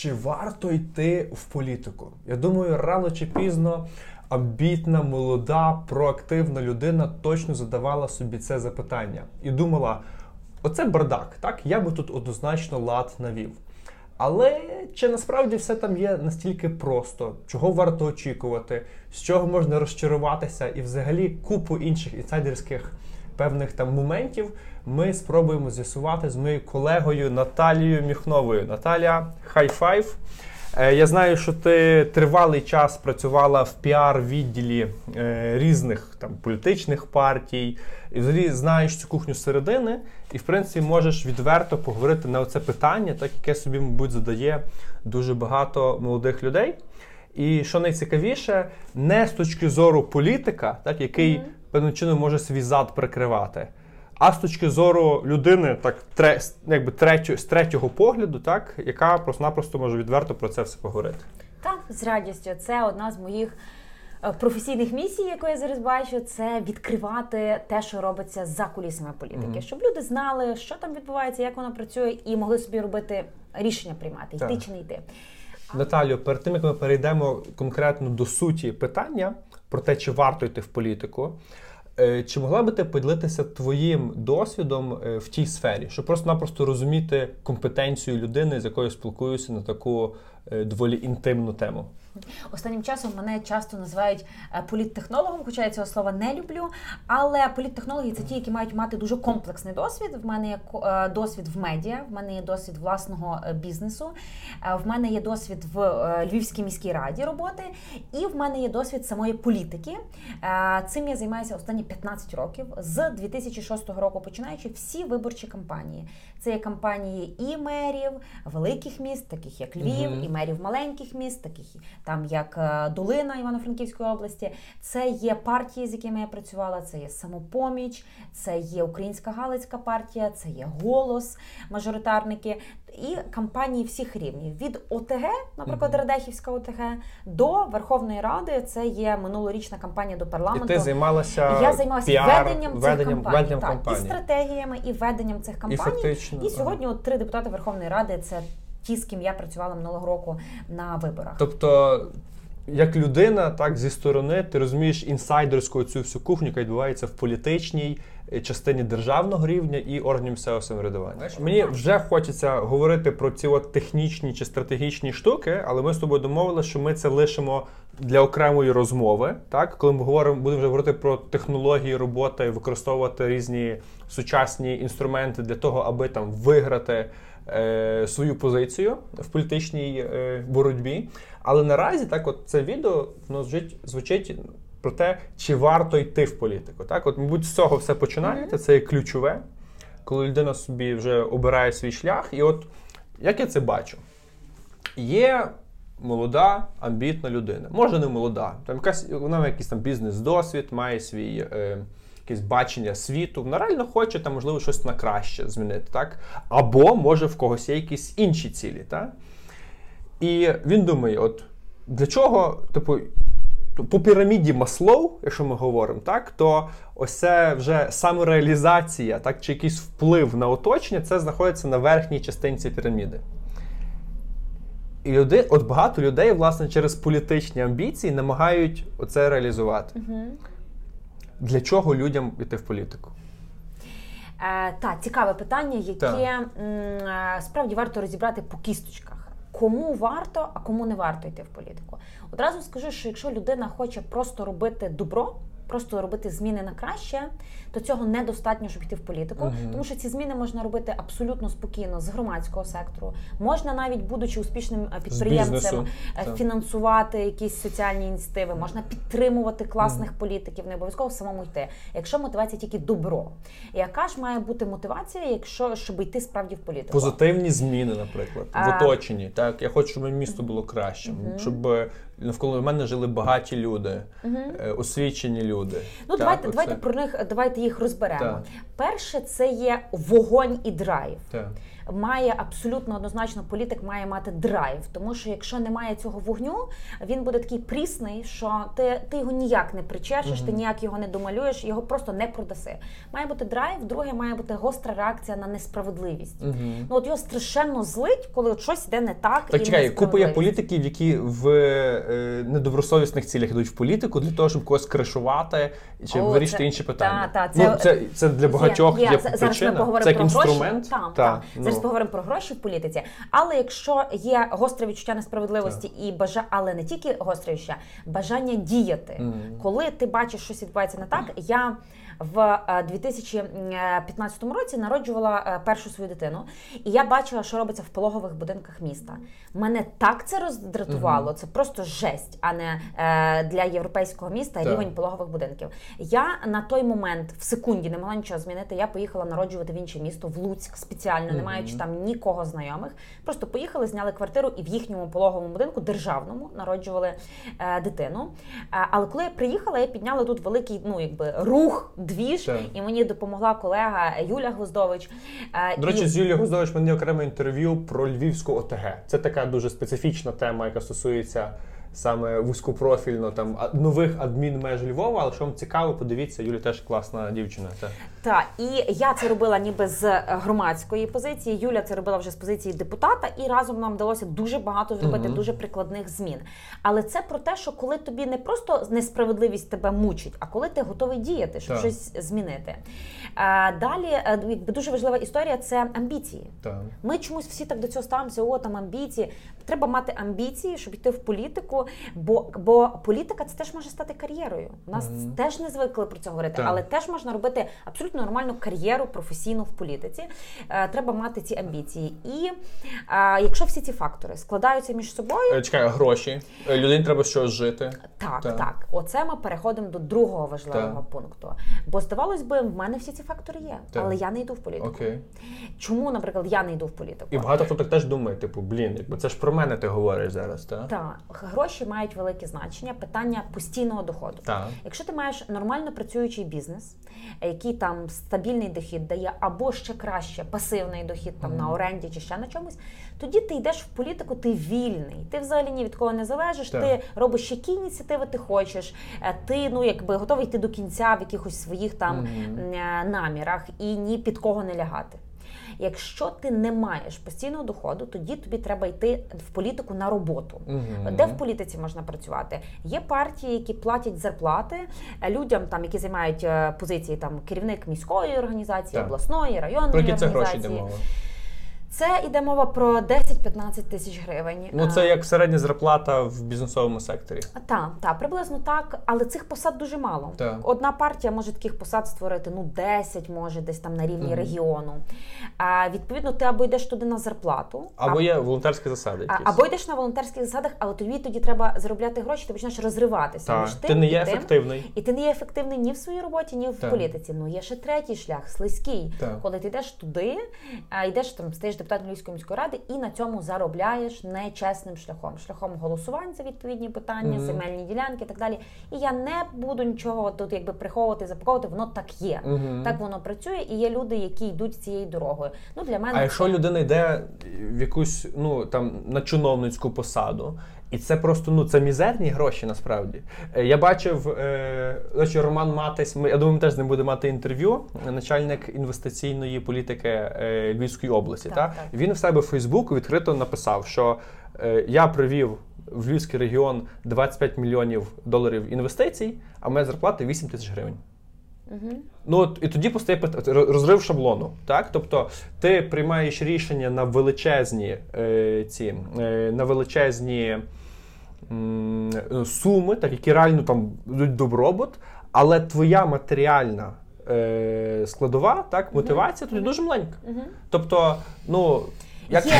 чи варто йти в політику? Я думаю, рано чи пізно амбітна, молода, проактивна людина точно задавала собі це запитання і думала: оце бардак, так? Я би тут однозначно лад навів. Але чи насправді все там є настільки просто, чого варто очікувати, з чого можна розчаруватися, і взагалі купу інших інсайдерських певних там моментів ми спробуємо з'ясувати з моєю колегою Наталією Міхновою. Наталя, хай файв. Е, Я знаю, що ти тривалий час працювала в піар-відділі е, різних там політичних партій, і взагалі знаєш цю кухню зсередини, і в принципі можеш відверто поговорити на це питання, так яке собі, мабуть, задає дуже багато молодих людей. І що найцікавіше, не з точки зору політика, так який mm-hmm. певним чином може свій зад прикривати. А з точки зору людини, так тре, якби третю, з третього погляду, так яка просто-напросто може відверто про це все поговорити. Так, з радістю. Це одна з моїх е, професійних місій, яку я зараз бачу, це відкривати те, що робиться за кулісами політики, mm-hmm. щоб люди знали, що там відбувається, як воно працює, і могли собі робити рішення приймати, йти так. чи не йти. Наталю, перед тим як ми перейдемо конкретно до суті питання про те, чи варто йти в політику. Е, чи могла би ти поділитися твоїм досвідом е, в тій сфері, щоб просто-напросто розуміти компетенцію людини, з якою спілкуюся на таку е, доволі інтимну тему? Останнім часом мене часто називають е, політтехнологом, хоча я цього слова не люблю. Але політтехнологи це ті, які мають мати дуже комплексний досвід. В мене є е, досвід в медіа, в мене є досвід власного е, бізнесу, в мене є досвід в Львівській міській раді роботи, і в мене є досвід самої політики. Цим я займаюся останні 15 років. З 2006 року починаючи всі виборчі кампанії. Це є кампанії і мерів великих міст, таких як Львів, mm-hmm. і мерів маленьких міст, таких там як е, Долина Івано-Франківської області. Це є партії, з якими я працювала. Це є самопоміч, це є Українська Галицька партія, це є голос, мажоритарники і кампанії всіх рівнів від ОТГ, наприклад, Радехівська ОТГ, до Верховної Ради. Це є минулорічна кампанія до парламенту. І Ти займалася я займалася піар, веденням, веденням цих кампаній, веденням так, кампаній. і стратегіями, і веденням цих кампаній. І, і сьогодні от три депутати Верховної Ради це ті, з ким я працювала минулого року на виборах. Тобто, як людина, так зі сторони, ти розумієш інсайдерську цю всю кухню, яка відбувається в політичній е, частині державного рівня і органів місцевого самоврядування. Мені вже хочеться говорити про ці от технічні чи стратегічні штуки, але ми з тобою домовилися, що ми це лишимо для окремої розмови. Так, коли ми говоримо, будемо вже говорити про технології роботи, використовувати різні сучасні інструменти для того, аби там виграти свою позицію в політичній е, боротьбі. Але наразі так, от це відео воно звучить, звучить про те, чи варто йти в політику. Так, от, мабуть, з цього все починається. Це є ключове, коли людина собі вже обирає свій шлях. І от як я це бачу, є. Молода, амбітна людина. Може, не молода. Там якась вона має якийсь там бізнес-досвід, має свій е, якесь бачення світу, вона реально хоче там, можливо, щось на краще змінити, так? Або може в когось є якісь інші цілі. так? І він думає: от для чого, типу, по піраміді Маслоу, якщо ми говоримо, так, то ось це вже самореалізація, так, чи якийсь вплив на оточення, це знаходиться на верхній частинці піраміди. І люди, от багато людей, власне, через політичні амбіції намагають оце реалізувати. Угу. Для чого людям йти в політику? Е, Так, цікаве питання, яке м, е, справді варто розібрати по кісточках. Кому варто, а кому не варто йти в політику? Одразу скажу, що якщо людина хоче просто робити добро, просто робити зміни на краще, то цього недостатньо, щоб йти в політику, uh тому що ці зміни можна робити абсолютно спокійно з громадського сектору. Можна навіть, будучи успішним е, підприємцем, е, фінансувати якісь соціальні ініціативи, можна підтримувати класних uh політиків, не обов'язково самому йти. Якщо мотивація тільки добро, яка ж має бути мотивація, якщо щоб йти справді в політику? Позитивні зміни, наприклад, в оточенні. Так, я хочу, щоб місто було кращим, uh щоб е, навколо мене жили багаті люди, uh освічені люди. Ну так, давайте оце. давайте про них давайте їх розберемо. Так. Перше, це є вогонь і драйв. Так. Має абсолютно однозначно політик має мати драйв, тому що якщо немає цього вогню, він буде такий прісний, що ти, ти його ніяк не причешеш, ти ніяк його не домалюєш, його просто не продаси. Має бути драйв, друге має бути гостра реакція на несправедливість. Ну от його страшенно злить, коли от щось йде не так. Так і чекай, купа є політиків, які в е, недобросовісних цілях йдуть в політику для того, щоб когось кришувати чи О, вирішити це- інші питання. та, та, ну, це- це, це для багатьох є, Є, Зараз причина. ми поговоримо це як про інструмент. гроші. Там, Та, там. ну. Зараз поговоримо про гроші в політиці. Але якщо є гостре відчуття несправедливості і бажа, але не тільки гостре відчуття, бажання діяти. Коли ти бачиш, щось відбувається не так, я в е, 2015 році народжувала е, першу свою дитину, і я бачила, що робиться в пологових будинках міста. Мене так це роздратувало, це просто жесть, а не е, для європейського міста Так. рівень пологових будинків. Я на той момент в секунді не могла нічого змінити. Я поїхала народжувати в інше місто, в Луцьк спеціально, не маючи там нікого знайомих. Просто поїхали, зняли квартиру і в їхньому пологовому будинку, державному, народжували е, дитину. Е, але коли я приїхала, я підняла тут великий ну, якби, рух, двіж, Так. і мені допомогла колега Юля Гвоздович. Е, До речі, і- з Юлією Гуздович мені окреме інтерв'ю про Львівську ОТГ. Це така дуже специфічна тема, яка стосується саме вузькопрофільно там нових адмінмеж Львова. Але що вам цікаво, подивіться, Юля теж класна дівчина. Та. Так, і я це робила ніби з е, громадської позиції. Юля це робила вже з позиції депутата, і разом нам вдалося дуже багато зробити, дуже прикладних змін. Але це про те, що коли тобі не просто несправедливість тебе мучить, а коли ти готовий діяти, щоб Так. щось змінити. Е, Далі е, якби дуже важлива історія це амбіції. Та. Ми чомусь всі так до цього ставимося, о, там амбіції. Треба мати амбіції, щоб йти в політику, бо, бо політика це теж може стати кар'єрою. У нас теж не звикли про це говорити, Так. але теж можна робити абсолютно нормальну кар'єру професійну в політиці. Е, треба мати ці амбіції. І е, якщо всі ці фактори складаються між собою, Е, Чекай, гроші. Людині треба щось жити. так, Так. так, оце ми переходимо до другого важливого Так. пункту. Бо здавалось би, в мене всі ці фактори є, Так. але я не йду в політику. Окей. Чому, наприклад, я не йду в політику? І багато хто так теж думає, типу, блін, якби це ж про мене ти говориш зараз, так? Так, гроші мають велике значення. Питання постійного доходу. Так. Якщо ти маєш нормально працюючий бізнес, який там стабільний дохід дає, або ще краще пасивний дохід там на оренді чи ще на чомусь, тоді ти йдеш в політику, ти вільний. Ти взагалі ні від кого не залежиш. Так. Ти робиш які ініціативи ти хочеш. е, Ти ну якби готовий йти до кінця в якихось своїх там е, намірах і ні під кого не лягати. Якщо ти не маєш постійного доходу, тоді тобі треба йти в політику на роботу. Угу. Де в політиці можна працювати? Є партії, які платять зарплати е, людям, там які займають е, позиції там керівник міської організації, Так. обласної, районної Про які це організації. гроші мова? Це йде мова про 10-15 тисяч гривень. Ну, це Е, як середня зарплата в бізнесовому секторі. так, так, приблизно так, але цих посад дуже мало. Так. Одна партія може таких посад створити, ну 10 може десь там на рівні Мгм. регіону. А відповідно, ти або йдеш туди на зарплату, Або а- є волонтерські засади. Якісь. або йдеш на волонтерських засадах, але тобі тоді треба заробляти гроші, ти почнеш розриватися. Так, між тим ти не і є тим. ефективний. І ти не є ефективний ні в своїй роботі, ні в Так. політиці. Ну є ще третій шлях, слизький. Так. Коли ти йдеш туди, а, йдеш там, стаєш депутатом Львівської міської ради і на цьому заробляєш нечесним шляхом, шляхом голосувань за відповідні питання, Мгм. земельні ділянки і так далі. І я не буду нічого тут якби приховувати, запаковувати, воно так є. Мгм. Так воно працює, і є люди, які йдуть цією дорогою. Ну для мене А якщо людина йде в якусь ну там на чиновницьку посаду, і це просто ну це мізерні гроші насправді. Е, Я бачив е, Роман Матесь. Ми я думаю, ми теж з ним буде мати інтерв'ю. Начальник інвестиційної політики е, Львівської області. Так, та так. він в себе в Фейсбуку відкрито написав, що е, я привів в Львівський регіон 25 мільйонів доларів інвестицій, а моя зарплата 8 тисяч гривень. Ну от і тоді постає розрив шаблону. Так? Тобто ти приймаєш рішення на величезні е, ці е, на величезні м, е, суми, так, які реально там йдуть добробут, але твоя матеріальна е, складова, так, мотивація тоді дуже маленька. Тобто, ну. Як Є,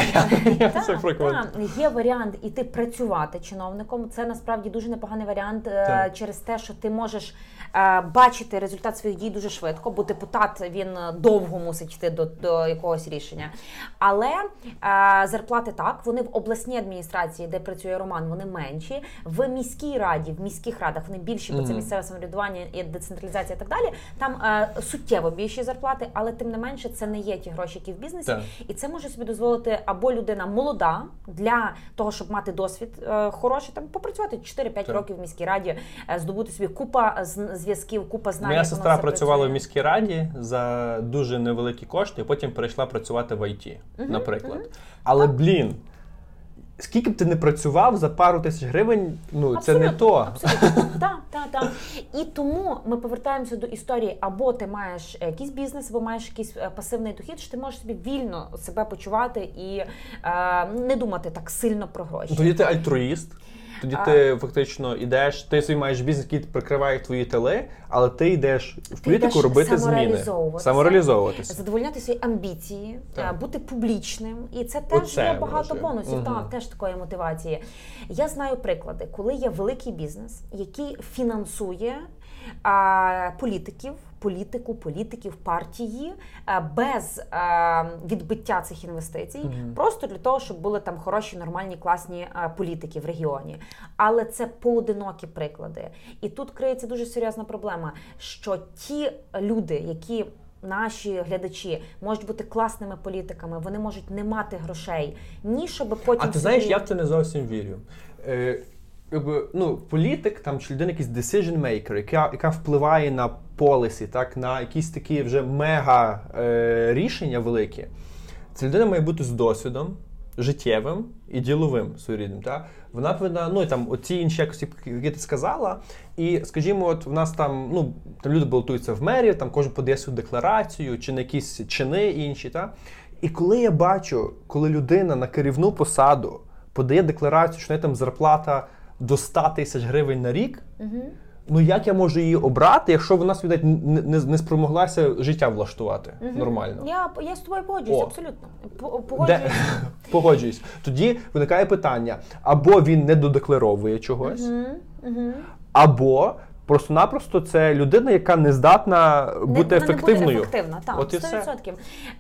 як та, це та, є варіант іти працювати чиновником. Це насправді дуже непоганий варіант е, Так. через те, що ти можеш е, бачити результат своїх дій дуже швидко, бо депутат він довго мусить йти до, до якогось рішення. Але е, зарплати так, вони в обласній адміністрації, де працює Роман, вони менші. В міській раді, в міських радах вони більші, бо це місцеве самоврядування і децентралізація і так далі. Там е, суттєво більші зарплати, але тим не менше це не є ті гроші, які в бізнесі. Так. І це може собі дозволити або людина молода для того, щоб мати досвід е, хороший, там попрацювати 4-5 Так. років в міській раді, е, здобути собі купа зв'язків, купа знань. Моя сестра працювала працює. в міській раді за дуже невеликі кошти, і потім перейшла працювати в ІТ, наприклад. Але блін. Скільки б ти не працював за пару тисяч гривень, ну це не то. Абсолютно. Так, так, так. І тому ми повертаємося до історії: або ти маєш е, якийсь бізнес, або маєш якийсь е, пасивний дохід, що ти можеш собі вільно себе почувати і е, не думати так сильно про гроші. Тоді ти альтруїст. Тоді ти фактично йдеш, ти собі маєш бізнес, який прикриває твої тили, але ти йдеш в політику йдеш робити зміни. самореалізовуватися. Самореалізовуватися. задовольняти свої амбіції, Так. е, бути публічним, і це теж Оце є багато важливо. бонусів. Мгм. Так, теж такої мотивації. Я знаю приклади, коли є великий бізнес, який фінансує а, політиків. Політику, політиків, партії без відбиття цих інвестицій, просто для того, щоб були там хороші, нормальні, класні політики в регіоні. Але це поодинокі приклади. І тут криється дуже серйозна проблема, що ті люди, які Наші глядачі можуть бути класними політиками, вони можуть не мати грошей, ні щоб потім А ти знаєш, я в це не зовсім вірю. Е, якби, ну, політик там чи людина якийсь decision maker, яка, яка впливає на полісі, так, на якісь такі вже мега е, рішення великі. Ця людина має бути з досвідом життєвим і діловим своєрідним. Так? Вона повинна, ну і там оці інші якості, які ти сказала. І, скажімо, от в нас там, ну, там люди балотуються в мерію, там кожен подає свою декларацію, чи на якісь чини інші. Так? І коли я бачу, коли людина на керівну посаду подає декларацію, що неї там зарплата до 100 тисяч гривень на рік, ну як я можу її обрати, якщо вона собі навіть не, не, не спромоглася життя влаштувати нормально? Я, я з тобою погоджуюсь, О. абсолютно. По- Де... Погоджуюсь. Погоджуюсь. Тоді виникає питання: або він не додекларовує чогось, або просто-напросто це людина, яка не здатна бути Не- ефективною. Не буде ефективна, так, От і все.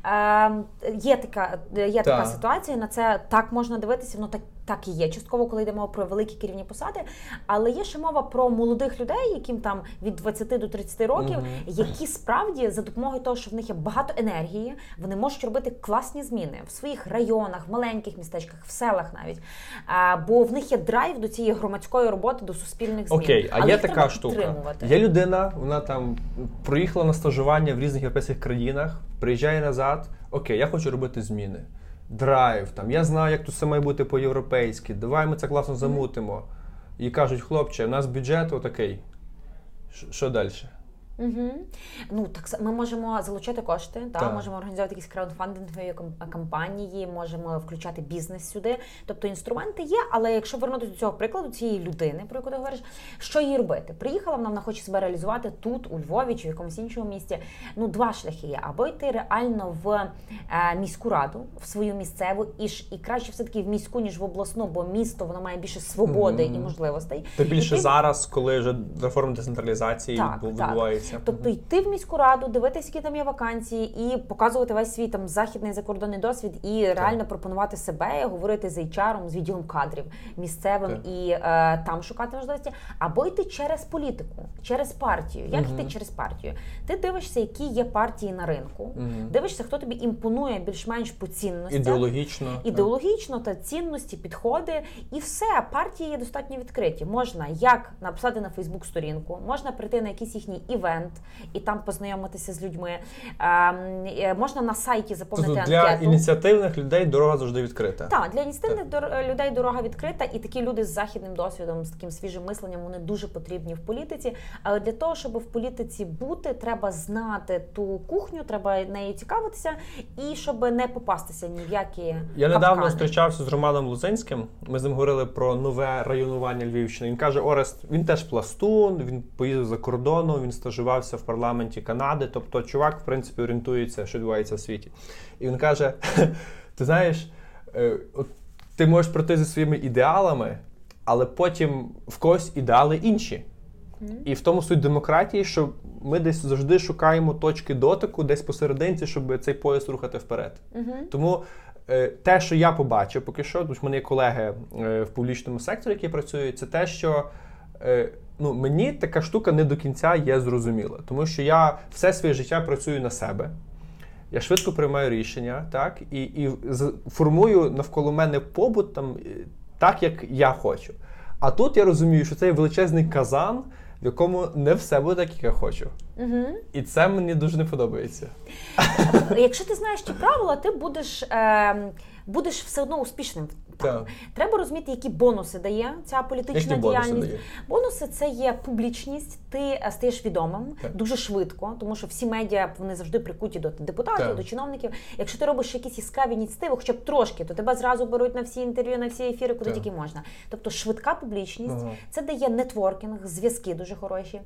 Е, є така, є така Так. ситуація, на це так можна дивитися, воно так, так і є. Частково, коли йде мова про великі керівні посади, але є ще мова про молодих людей, яким там від 20 до 30 років, які справді за допомогою того, що в них є багато енергії, вони можуть робити класні зміни в своїх районах, в маленьких містечках, в селах навіть. А, бо в них є драйв до цієї громадської роботи, до суспільних змін. Окей, а Але є така штука. Є людина, вона там проїхала на стажування в різних європейських країнах, приїжджає назад. Окей, я хочу робити зміни. Драйв, там я знаю, як тут все має бути по-європейськи. Давай ми це класно замутимо. І кажуть, хлопче, у нас бюджет отакий. Що далі? Угу. Ну так ми можемо залучати кошти, та Так. можемо організовувати якісь краудфандингові кам- кампанії, можемо включати бізнес сюди. Тобто інструменти є, але якщо вернутися до цього прикладу цієї людини, про яку ти говориш, що їй робити? Приїхала вона, вона хоче себе реалізувати тут, у Львові чи в якомусь іншому місті. Ну, два шляхи є: або йти реально в е, міську раду, в свою місцеву, і ж і краще все таки в міську, ніж в обласну, бо місто воно має більше свободи і можливостей. Тим більше І ти- зараз, коли вже реформа децентралізації так. відбувається. Тобто йти в міську раду, дивитися, які там є вакансії, і показувати весь свій там західний закордонний досвід, і реально пропонувати себе, говорити з HR, з відділом кадрів місцевим Так. і е, там шукати можливості, або йти через політику, через партію. Як йти через партію? Ти дивишся, які є партії на ринку, дивишся, хто тобі імпонує більш-менш по цінностях. Ідеологічно. Ідеологічно та цінності, підходи, і все партії є достатньо відкриті. Можна як написати на Фейсбук сторінку, можна прийти на якийсь їхній івент і там познайомитися з людьми. Е, можна на сайті заповнити Тобто для анкету. ініціативних людей дорога завжди відкрита. Так, для ініціативних дор- людей дорога відкрита, і такі люди з західним досвідом, з таким свіжим мисленням, вони дуже потрібні в політиці. Але для того, щоб в політиці бути, треба знати ту кухню, треба нею цікавитися, і щоб не попастися ні в які Я недавно капкани. зустрічався з Романом Лузинським. Ми з ним говорили про нове районування Львівщини. Він каже: Орест, він теж пластун, він поїздив за кордоном, він стажувався в парламенті Канади. Тобто, чувак, в принципі, орієнтується, що відбувається в світі. І він каже: Ти знаєш, е, от ти можеш прийти зі своїми ідеалами, але потім в когось ідеали інші. І в тому суть демократії, що ми десь завжди шукаємо точки дотику, десь посерединці, щоб цей пояс рухати вперед. Тому е, те, що я побачив поки що, тому що в мене є колеги е, в публічному секторі, які працюють, це те, що ну, мені така штука не до кінця є зрозуміла. Тому що я все своє життя працюю на себе. Я швидко приймаю рішення, так, і, і формую навколо мене побут там, е, так, як я хочу. А тут я розумію, що це є величезний казан, в якому не все буде так, як я хочу. Угу. І це мені дуже не подобається. Якщо ти знаєш ті правила, ти будеш, е, будеш все одно успішним. Так. Треба розуміти, які бонуси дає ця політична Які бонуси діяльність. дає? Бонуси це є публічність. Ти е, стаєш відомим Так. дуже швидко, тому що всі медіа вони завжди прикуті до депутатів, Так. до чиновників. Якщо ти робиш якісь яскраві ініціативи, хоча б трошки, то тебе зразу беруть на всі інтерв'ю, на всі ефіри, куди Так. тільки можна. Тобто швидка публічність, Ага. це дає нетворкінг, зв'язки дуже хороші.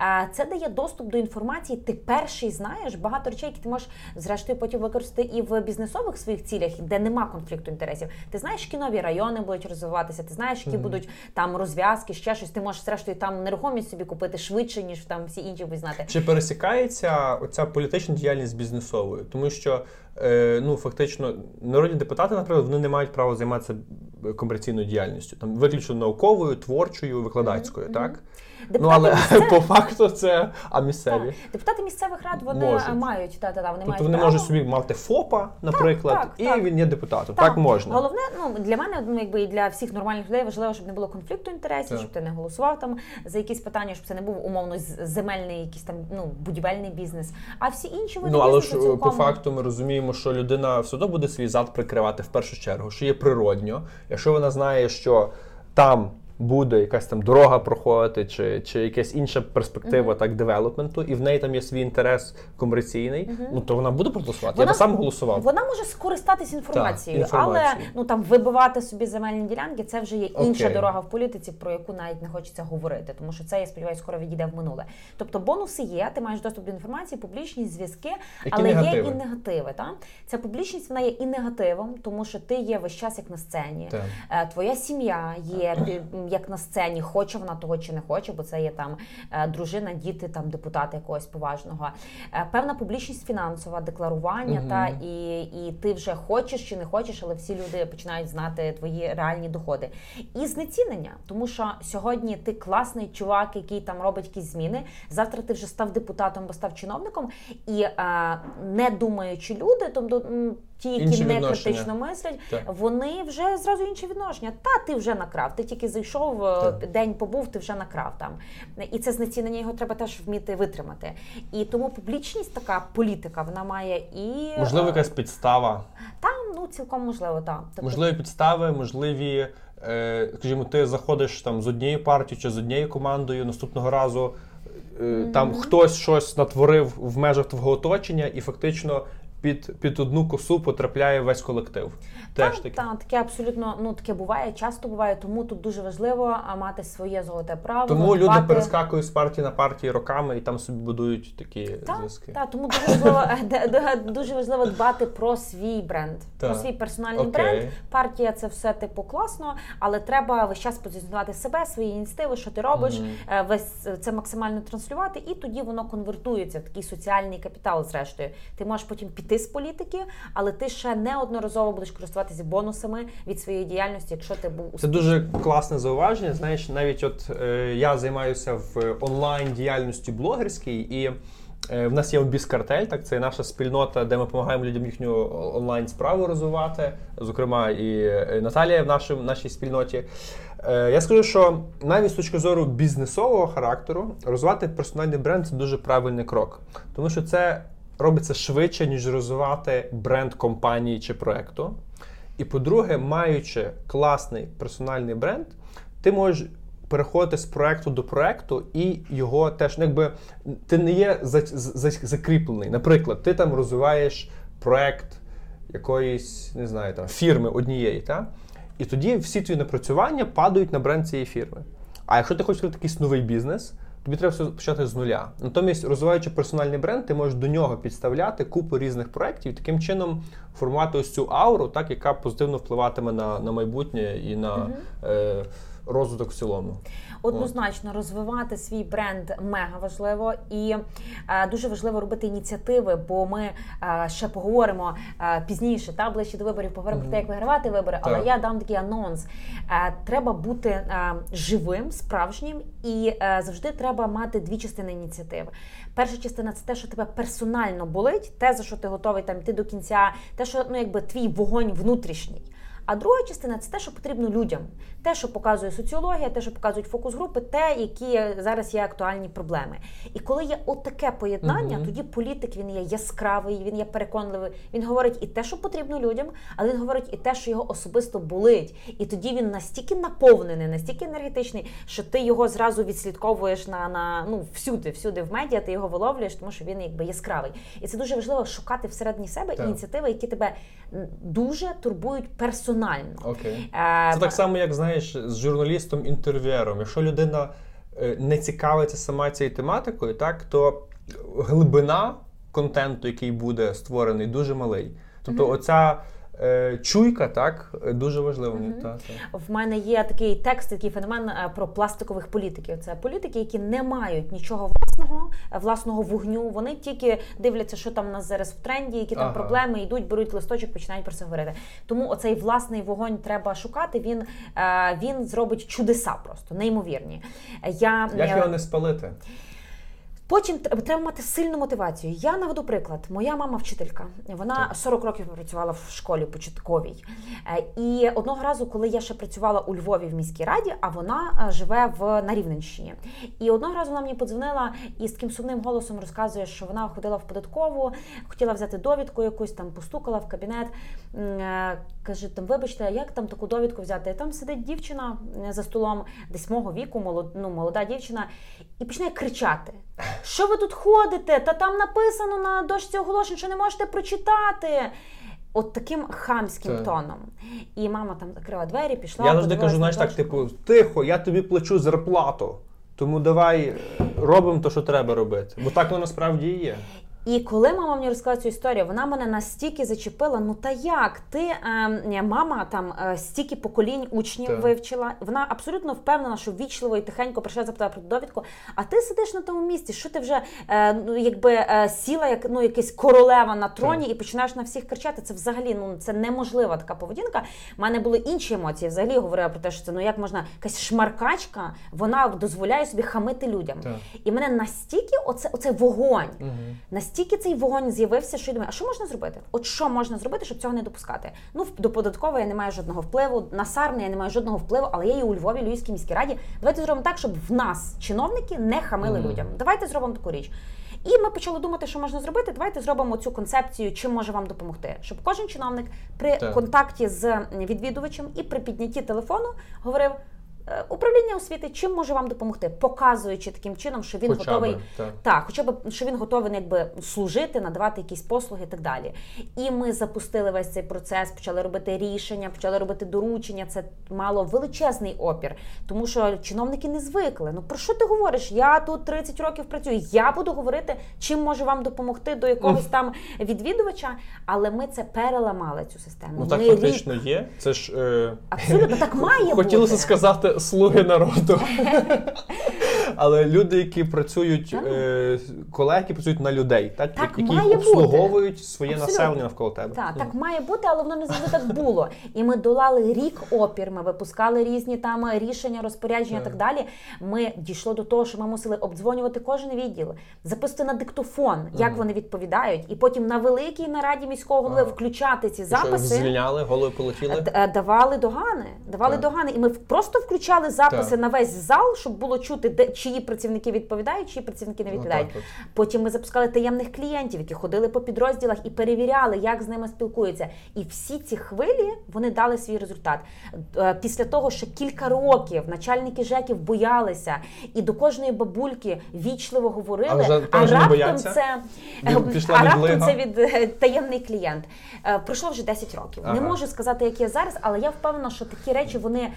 Е, Це дає доступ до інформації. Ти перший знаєш багато речей, які ти можеш зрештою потім використати і в бізнесових своїх цілях, де нема конфлікту інтересів. Ти знаєш, нові райони будуть розвиватися, ти знаєш, які будуть там розв'язки, ще щось. Ти можеш зрештою там нерухомість собі купити швидше, ніж там всі інші будуть знати. Чи пересікається оця політична діяльність з бізнесовою? Тому що е, ну фактично народні депутати, наприклад, вони не мають права займатися комерційною діяльністю, там виключно науковою, творчою, викладацькою, так? Ну Депутати але місцеві- по факту це а місцеві. Так. Депутати місцевих рад вони Можуть. мають та, та, та, вони Тобто мають вони право. можуть собі мати ФОПа, наприклад, так, і так. він є депутатом. Так, можна. Головне, ну для мене, ну якби і для всіх нормальних людей важливо, щоб не було конфлікту інтересів, Так. щоб ти не голосував там за якісь питання, щоб це не був умовно земельний, якийсь там ну будівельний бізнес. А всі інші види Ну але ж е, цілком... по факту ми розуміємо, що людина все одно буде свій зад прикривати в першу чергу, що є природньо. Якщо вона знає, що там буде якась там дорога проходити, чи, чи якась інша перспектива так девелопменту, і в неї там є свій інтерес комерційний, ну то вона буде проголосувати. Я би сам голосував. Вона може скористатись інформацією, Так, інформацією. але ну там вибивати собі земельні ділянки це вже є інша Окей. дорога в політиці, про яку навіть не хочеться говорити, тому що це я сподіваюся, скоро відійде в минуле. Тобто бонуси є, ти маєш доступ до інформації, публічність, зв'язки, Які але є і негативи. Та ця публічність вона є і негативом, тому що ти є весь час як на сцені. Так. Е, Твоя сім'я є як на сцені, хоче вона того чи не хоче, бо це є там е, дружина, діти, там депутати якогось поважного. Е, Певна публічність фінансова, декларування, Мгм. та і, і ти вже хочеш чи не хочеш, але всі люди починають знати твої реальні доходи. І знецінення, тому що сьогодні ти класний чувак, який там робить якісь зміни. Завтра ти вже став депутатом, або став чиновником, і е, не думаючи люди, тобто ті, які Інші не критично мислять, Так. вони вже зразу інші відношення. Та ти вже накрав. Ти тільки зайшов, е, Так. день побув, ти вже накрав там. І це знецінення його треба теж вміти витримати. І тому публічність, така політика, вона має і Можливо, е, якась підстава. там, ну цілком можливо, так. Тобто, Можливі підстави, можливі, е, скажімо, ти заходиш там з однією партією чи з однією командою, наступного разу там хтось щось натворив в межах твого оточення, і фактично під, під одну косу потрапляє весь колектив. Теж так, таке. так, таке абсолютно ну таке буває, часто буває, тому тут дуже важливо мати своє золоте право. Тому люди перескакують з партії на партії роками і там собі будують такі Так, зв'язки. так, тому дуже важливо, е, дуже важливо дбати про свій бренд, про свій персональний Окей. бренд. Партія це все типу класно, але треба весь час позиціонувати себе, свої ініціативи, що ти робиш, е, весь це максимально транслювати, і тоді воно конвертується в такий соціальний капітал. Зрештою, ти можеш потім піти з політики, але ти ще неодноразово будеш користуватися бонусами від своєї діяльності, якщо ти був Це дуже класне зауваження. Знаєш, навіть от е, я займаюся в онлайн діяльності блогерській, і е, в нас є Біскартель, так це наша спільнота, де ми допомагаємо людям їхню онлайн справу розвивати. Зокрема, і е, Наталія в нашому, нашій спільноті. Е, я скажу, що навіть з точки зору бізнесового характеру розвивати персональний бренд це дуже правильний крок, тому що це робиться швидше, ніж розвивати бренд компанії чи проекту. І по-друге, маючи класний персональний бренд, ти можеш переходити з проекту до проекту і його теж ну, якби ти не є за, за, закріплений. Наприклад, ти там розвиваєш проект якоїсь, не знаю, там фірми однієї, та? і тоді всі твої напрацювання падають на бренд цієї фірми. А якщо ти хочеш якийсь новий бізнес, тобі треба все почати з нуля. Натомість, розвиваючи персональний бренд, ти можеш до нього підставляти купу різних проєктів таким чином формувати ось цю ауру, так яка позитивно впливатиме на, на майбутнє і на е, розвиток в цілому. Однозначно розвивати свій бренд мега важливо і е, дуже важливо робити ініціативи, бо ми е, ще поговоримо е, пізніше, та ближче до виборів поговоримо про те, як вигравати вибори. Але Так. я дам такий анонс. Е, треба бути е, живим, справжнім, і е, завжди треба мати дві частини ініціативи. Перша частина це те, що тебе персонально болить, те, за що ти готовий там йти до кінця, те, що ну якби твій вогонь внутрішній. А друга частина це те, що потрібно людям, те, що показує соціологія, те, що показують фокус-групи, те, які зараз є актуальні проблеми. І коли є отаке поєднання, Мгм. тоді політик він є яскравий, він є переконливий. Він говорить і те, що потрібно людям, але він говорить і те, що його особисто болить. І тоді він настільки наповнений, настільки енергетичний, що ти його зразу відслідковуєш на, на ну всюди, всюди в медіа, ти його виловлюєш, тому що він якби яскравий. І це дуже важливо шукати всередині себе Так. ініціативи, які тебе дуже турбують персонально. Окей. Е, Це так само, як знаєш, з журналістом-інтерв'єром. Якщо людина е, не цікавиться сама цією тематикою, так то глибина контенту, який буде створений, дуже малий. Тобто, оця е, чуйка, так, е, дуже важлива. мені. Та, та. В мене є такий текст, такий феномен е, про пластикових політиків. Це політики, які не мають нічого власного, е, власного вогню. Вони тільки дивляться, що там у нас зараз в тренді, які там Ага. проблеми, йдуть, беруть листочок, починають про це говорити. Тому оцей власний вогонь треба шукати. Він, е, він зробить чудеса просто неймовірні. Я Як е, його не спалити? Потім треба мати сильну мотивацію. Я наведу приклад. Моя мама вчителька. Вона 40 років працювала в школі початковій. Е, І одного разу, коли я ще працювала у Львові в міській раді, а вона е, живе в на Рівненщині. І одного разу вона мені подзвонила і з таким сумним голосом розказує, що вона ходила в податкову, хотіла взяти довідку якусь там, постукала в кабінет. Е, Каже, там, вибачте, а як там таку довідку взяти? Там сидить дівчина за столом, десь мого віку, молод, ну, молода дівчина, і починає кричати. Що ви тут ходите? Та там написано на дошці оголошень, що не можете прочитати. От таким хамським Так. тоном. І мама там закрила двері, пішла. Я завжди кажу, на знаєш, так, типу, тихо, я тобі плачу зарплату. Тому давай робимо те, що треба робити. Бо так воно насправді і є. І коли мама мені розказала цю історію, вона мене настільки зачепила. Ну та як ти е, мама там е, стільки поколінь учнів Так. вивчила. Вона абсолютно впевнена, що ввічливо і тихенько прийшла запитала про довідку. А ти сидиш на тому місці, що ти вже е, ну якби е, сіла, як ну якась королева на троні, і починаєш на всіх кричати. Це взагалі ну це неможлива така поведінка. У мене були інші емоції. Взагалі говорила про те, що це ну як можна якась шмаркачка, вона дозволяє собі хамити людям. Так. І мене настільки оце, оце вогонь. Угу. Настільки цей вогонь з'явився, що я думаю, а що можна зробити? От що можна зробити, щоб цього не допускати? Ну, до податкової я не маю жодного впливу, на САРН я не маю жодного впливу, але я є у Львові, Львівській міській раді. Давайте зробимо так, щоб в нас чиновники не хамили Мгм. людям. Давайте зробимо таку річ. І ми почали думати, що можна зробити. Давайте зробимо цю концепцію, чим може вам допомогти, щоб кожен чиновник при Так. контакті з відвідувачем і при піднятті телефону говорив. «Е, Управління освіти чим може вам допомогти, показуючи таким чином, що він Хоча готовий би, так. так, хоча б що він готовий якби служити, надавати якісь послуги і так далі. І ми запустили весь цей процес, почали робити рішення, почали робити доручення. Це мало величезний опір, тому що чиновники не звикли. Ну про що ти говориш? Я тут 30 років працюю. Я буду говорити, чим може вам допомогти до якогось там відвідувача. Але ми це переламали цю систему. Ну так ми рік- є. Це ж е... абсолютно так має хотілося бути. сказати слуги народу. Але люди, які працюють, е, колеги, які працюють на людей, так, Так які має бути. обслуговують своє Абсолютно. населення навколо тебе. Так, так має бути, але воно не завжди так було. І ми долали рік опір. Ми випускали різні там рішення, розпорядження і Так. так далі. Ми дійшло до того, що ми мусили обдзвонювати кожен відділ, записати на диктофон, як вони відповідають, і потім на великій нараді міського голови Ага. включати ці І що, записи. звільняли, голови полетіли. Д- е, Давали догани, давали Так. догани, і ми в- просто включали записи Так. на весь зал, щоб було чути, де чиї працівники відповідають, чиї працівники не відповідають. Отак от. Потім ми запускали таємних клієнтів, які ходили по підрозділах і перевіряли, як з ними спілкуються. І всі ці хвилі вони дали свій результат. Е, Після того, що кілька років начальники ЖЕКів боялися і до кожної бабульки вічливо говорили, А вже а раптом це Від- е, пішла а раптом відлига? це від е, таємний клієнт. Е, Пройшло вже 10 років. Не можу сказати, як є зараз, але я впевнена, що такі речі вони,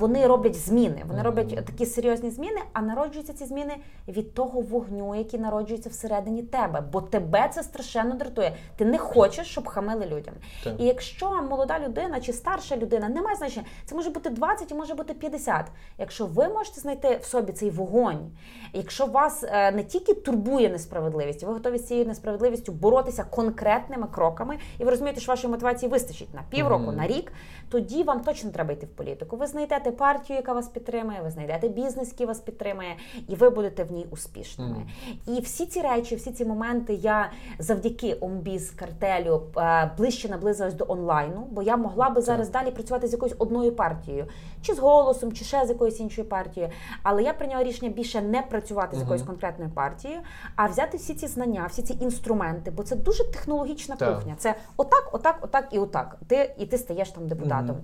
вони роблять зміни. Вони роблять такі серйозні зміни, а народжуються ці зміни? Від того вогню, який народжується всередині тебе, бо тебе це страшенно дратує. Ти не хочеш, щоб хамили людям. Так. І якщо молода людина чи старша людина, немає значення, це може бути 20 і може бути 50. Якщо ви можете знайти в собі цей вогонь, якщо вас е, не тільки турбує несправедливість, ви готові з цією несправедливістю боротися конкретними кроками, і ви розумієте, що вашої мотивації вистачить на півроку, Мгм. на рік, тоді вам точно треба йти в політику. Ви знайдете партію, яка вас підтримує, ви знайдете бізнес, який вас підтримує, і ви будете в ній успішними. І всі ці речі, всі ці моменти я завдяки омбіз картелю е, ближче наблизилась до онлайну, бо я могла би зараз далі працювати з якоюсь одною партією, чи з голосом, чи ще з якоюсь іншою партією. Але я прийняла рішення більше не працювати з якоюсь конкретною партією, а взяти всі ці знання, всі ці інструменти, бо це дуже технологічна Так. кухня. Це отак, отак, отак і отак. Ти і ти стаєш там депутатом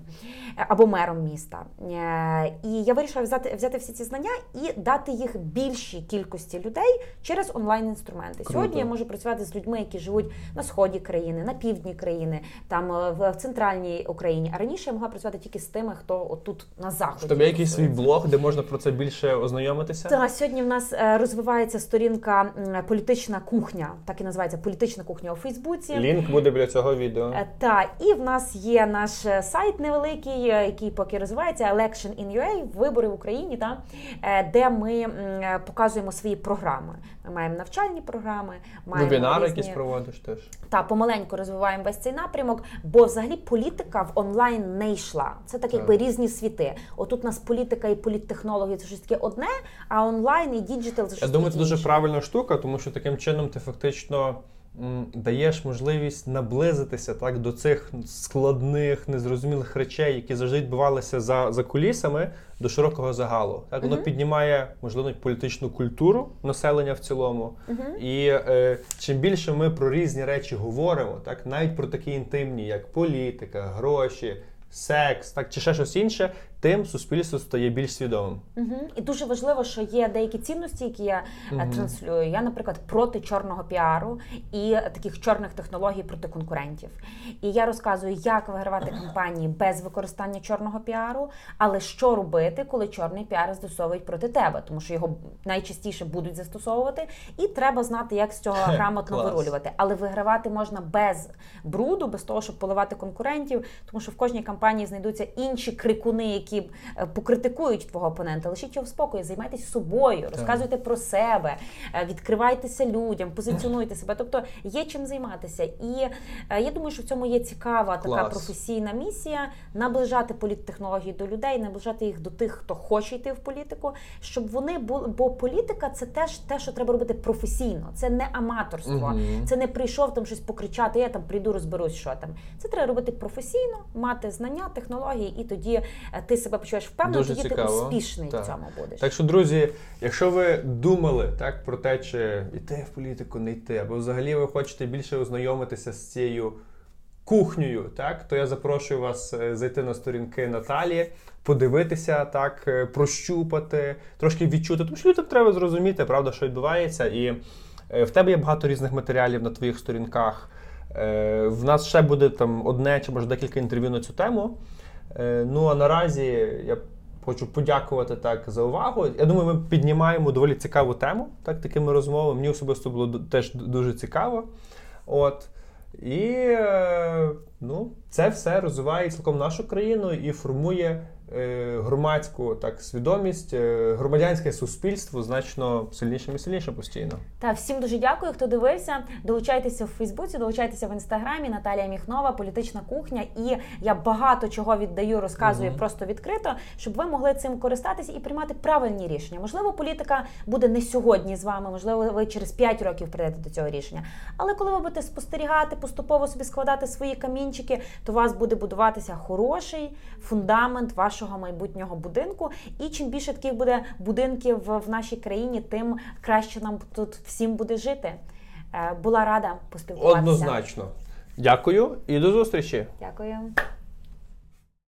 е, або мером міста. Е, І я вирішила взяти, взяти всі ці знання і дати їх більшій кількості людей через онлайн-інструменти. Круто. Сьогодні я можу працювати з людьми, які живуть на сході країни, на півдні країни, там в центральній Україні. А раніше я могла працювати тільки з тими, хто отут на заході. В тебе якийсь свій блог, де можна про це більше ознайомитися? та сьогодні в нас е, розвивається сторінка політична кухня, так і називається політична кухня у Фейсбуці. Лінк буде біля цього відео. Е, Та і в нас є наш е, сайт невеликий, який поки розвивається Election in UA, вибори в Україні, та де ми показуємо свої програми. Маємо навчальні програми, маємо Вебінари різні- якісь проводиш теж. та помаленьку розвиваємо весь цей напрямок, бо взагалі політика в онлайн не йшла. Це так, якби різні світи. Отут у нас політика і політтехнології це щось таке одне, а онлайн і digital це щось Я думаю, це дуже правильна штука, тому що таким чином ти фактично даєш можливість наблизитися так до цих складних, незрозумілих речей, які завжди відбувалися за, за кулісами до широкого загалу. Так воно піднімає можливо політичну культуру населення в цілому. І е, чим більше ми про різні речі говоримо, так навіть про такі інтимні, як політика, гроші. Секс, так чи ще щось інше, тим суспільство стає більш свідомим. Угу. І дуже важливо, що є деякі цінності, які я е, транслюю. Я, наприклад, проти чорного піару і таких чорних технологій проти конкурентів. І я розказую, як вигравати кампанії без використання чорного піару, але що робити, коли чорний піар застосовують проти тебе, тому що його найчастіше будуть застосовувати, і треба знати, як з цього грамотно Клас. вирулювати. Але вигравати можна без бруду, без того, щоб поливати конкурентів, тому що в кожній кампанії знайдуться інші крикуни, які е, покритикують твого опонента. Лишіть його в спокої, займайтесь собою, розказуйте про себе, е, відкривайтеся людям, позиціонуйте себе. Тобто є чим займатися. І е, я думаю, що в цьому є цікава така професійна місія наближати політтехнології до людей, наближати їх до тих, хто хоче йти в політику, щоб вони були. Бо політика це теж те, що треба робити професійно. Це не аматорство. Мгм. Це не прийшов там щось покричати, я там прийду, розберусь, що там. Це треба робити професійно, мати знання, технології, і тоді ти себе почуєш впевнено, Дуже тоді цікаво. ти успішний Так. в цьому будеш. Так що, друзі, якщо ви думали так про те, чи йти в політику, не йти, або взагалі ви хочете більше ознайомитися з цією кухнею, так, то я запрошую вас е, зайти на сторінки Наталії, подивитися, так, е, прощупати, трошки відчути, тому що людям треба зрозуміти, правда, що відбувається. І е, в тебе є багато різних матеріалів на твоїх сторінках. В нас ще буде там одне чи може декілька інтерв'ю на цю тему. Е, Ну а наразі я хочу подякувати так за увагу. Я думаю, ми піднімаємо доволі цікаву тему, так, такими розмовами. Мені особисто було теж дуже цікаво. От. І е, ну, це все розвиває цілком нашу країну і формує громадську так, свідомість, е, громадянське суспільство значно сильнішим і сильнішим постійно. Та всім дуже дякую, хто дивився. Долучайтеся в Фейсбуці, долучайтеся в інстаграмі. Наталія Міхнова, політична кухня. І я багато чого віддаю, розказую просто відкрито, щоб ви могли цим користатися і приймати правильні рішення. Можливо, політика буде не сьогодні з вами, можливо, ви через 5 років прийдете до цього рішення. Але коли ви будете спостерігати, поступово собі складати свої камінчики, то у вас буде будуватися хороший фундамент вашого майбутнього будинку. І чим більше таких буде будинків в нашій країні, тим краще нам тут всім буде жити. Е, Була рада поспілкуватися. Однозначно. Дякую і до зустрічі! Дякую.